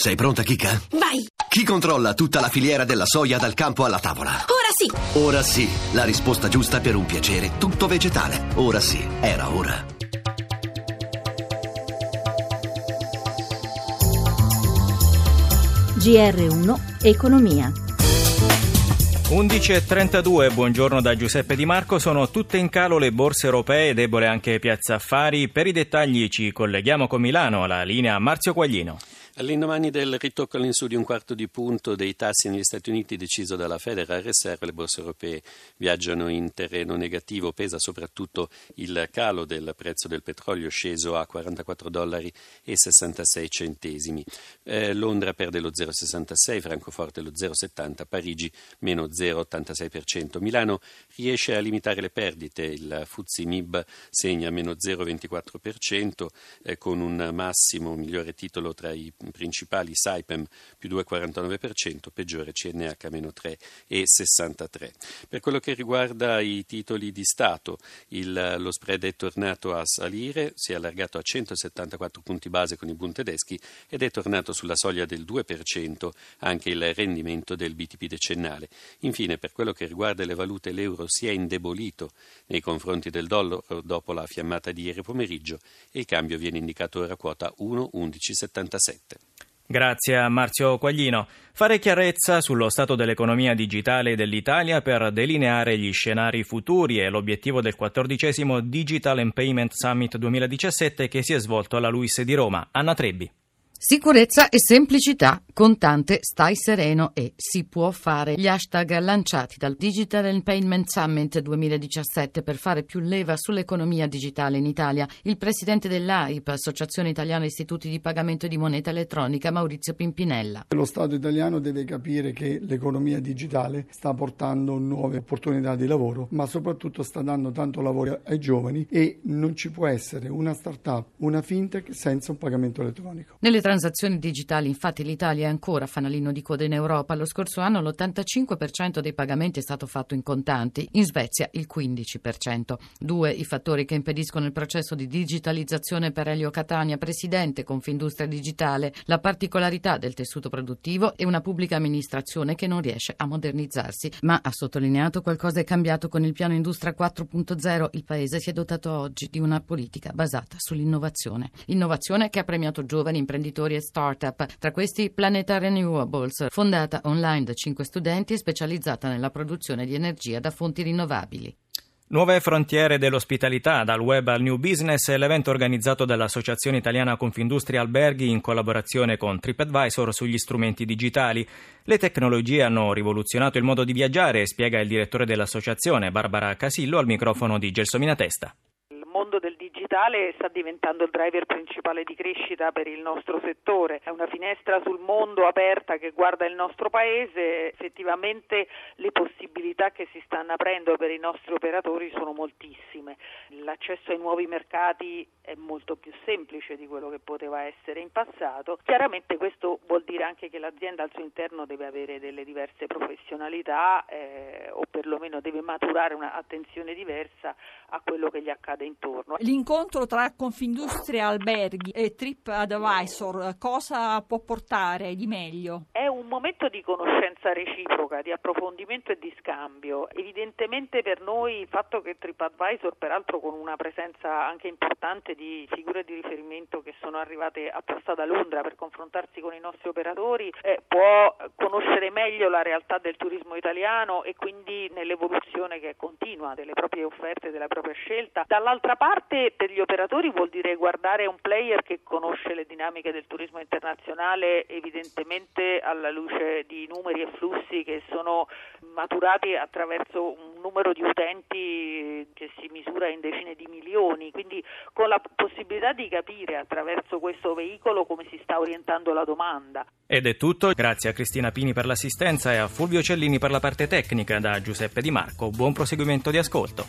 Sei pronta, Kika? Vai! Chi controlla tutta la filiera della soia dal campo alla tavola? Ora sì! Ora sì, la risposta giusta per un piacere tutto vegetale. Ora sì, era ora. GR1 Economia. 11.32, buongiorno da Giuseppe Di Marco, sono tutte in calo le borse europee, debole anche Piazza Affari. Per i dettagli ci colleghiamo con Milano, alla linea Marzio Quaglino. All'indomani del ritocco all'insù di un quarto di punto dei tassi negli Stati Uniti deciso dalla Federal Reserve, le borse europee viaggiano in terreno negativo, pesa soprattutto il calo del prezzo del petrolio sceso a 44 dollari e 66 centesimi. Eh, Londra perde lo 0,66, Francoforte lo 0,70, Parigi meno 0,86%. Milano riesce a limitare le perdite, il Fuzzi Mib segna meno 0,24% eh, con un massimo migliore titolo tra i principali Saipem più 2,49%, peggiore CNH meno 3,63%. Per quello che riguarda i titoli di Stato, il, lo spread è tornato a salire, si è allargato a 174 punti base con i Bund tedeschi ed è tornato sulla soglia del 2% anche il rendimento del BTP decennale. Infine, per quello che riguarda le valute, l'euro si è indebolito nei confronti del dollaro dopo la fiammata di ieri pomeriggio e il cambio viene indicato ora a quota 1,1177. Grazie a Marzio Quaglino. Fare chiarezza sullo stato dell'economia digitale dell'Italia per delineare gli scenari futuri è l'obiettivo del quattordicesimo Digital and Payment Summit 2017 che si è svolto alla Luis di Roma. Anna Trebbi. Sicurezza e semplicità, contante, stai sereno e si può fare. Gli hashtag lanciati dal Digital and Payment Summit 2017 per fare più leva sull'economia digitale in Italia. Il presidente dell'AIP, Associazione Italiana Istituti di Pagamento di Moneta Elettronica, Maurizio Pimpinella. Lo Stato italiano deve capire che l'economia digitale sta portando nuove opportunità di lavoro, ma soprattutto sta dando tanto lavoro ai giovani e non ci può essere una start-up, una fintech senza un pagamento elettronico. Nelle transazioni digitali, infatti, l'Italia è ancora fanalino di coda in Europa. Lo scorso anno l'85% dei pagamenti è stato fatto in contanti, in Svezia il 15%. Due i fattori che impediscono il processo di digitalizzazione per Elio Catania, presidente Confindustria Digitale, la particolarità del tessuto produttivo e una pubblica amministrazione che non riesce a modernizzarsi. Ma ha sottolineato qualcosa è cambiato con il piano Industria 4.0. Il Paese si è dotato oggi di una politica basata sull'innovazione. Innovazione che ha premiato giovani imprenditori imprenditori e start-up. Tra questi Planeta Renewables, fondata online da cinque studenti e specializzata nella produzione di energia da fonti rinnovabili. Nuove frontiere dell'ospitalità, dal web al new business, è l'evento organizzato dall'Associazione Italiana Confindustria Alberghi in collaborazione con TripAdvisor sugli strumenti digitali. Le tecnologie hanno rivoluzionato il modo di viaggiare, spiega il direttore dell'associazione, Barbara Casillo, al microfono di Gelsomina Testa mondo del digitale sta diventando il driver principale di crescita per il nostro settore. È una finestra sul mondo aperta che guarda il nostro paese. Effettivamente le possibilità che si stanno aprendo per i nostri operatori sono moltissime. L'accesso ai nuovi mercati è molto più semplice di quello che poteva essere in passato. Chiaramente questo vuol dire anche che l'azienda al suo interno deve avere delle diverse professionalità eh, o perlomeno deve maturare un'attenzione diversa a quello che gli accade intorno. L'incontro tra Confindustria Alberghi e TripAdvisor cosa può portare di meglio? È un momento di conoscenza reciproca, di approfondimento e di scambio. Evidentemente per noi il fatto che TripAdvisor, peraltro con una presenza anche importante di figure di riferimento che sono arrivate apposta da Londra per confrontarsi con i nostri operatori, eh, può conoscere meglio la realtà del turismo italiano e quindi nell'evoluzione che è continua delle proprie offerte, della propria scelta. Dall'altra parte per gli operatori vuol dire guardare un player che conosce le dinamiche del turismo internazionale evidentemente alla luce di numeri e flussi che sono maturati attraverso un numero di utenti che si misura in decine di milioni, quindi con la possibilità di capire attraverso questo veicolo come si sta orientando la domanda. Ed è tutto, grazie a Cristina Pini per l'assistenza e a Fulvio Cellini per la parte tecnica da Giuseppe Di Marco. Buon proseguimento di ascolto.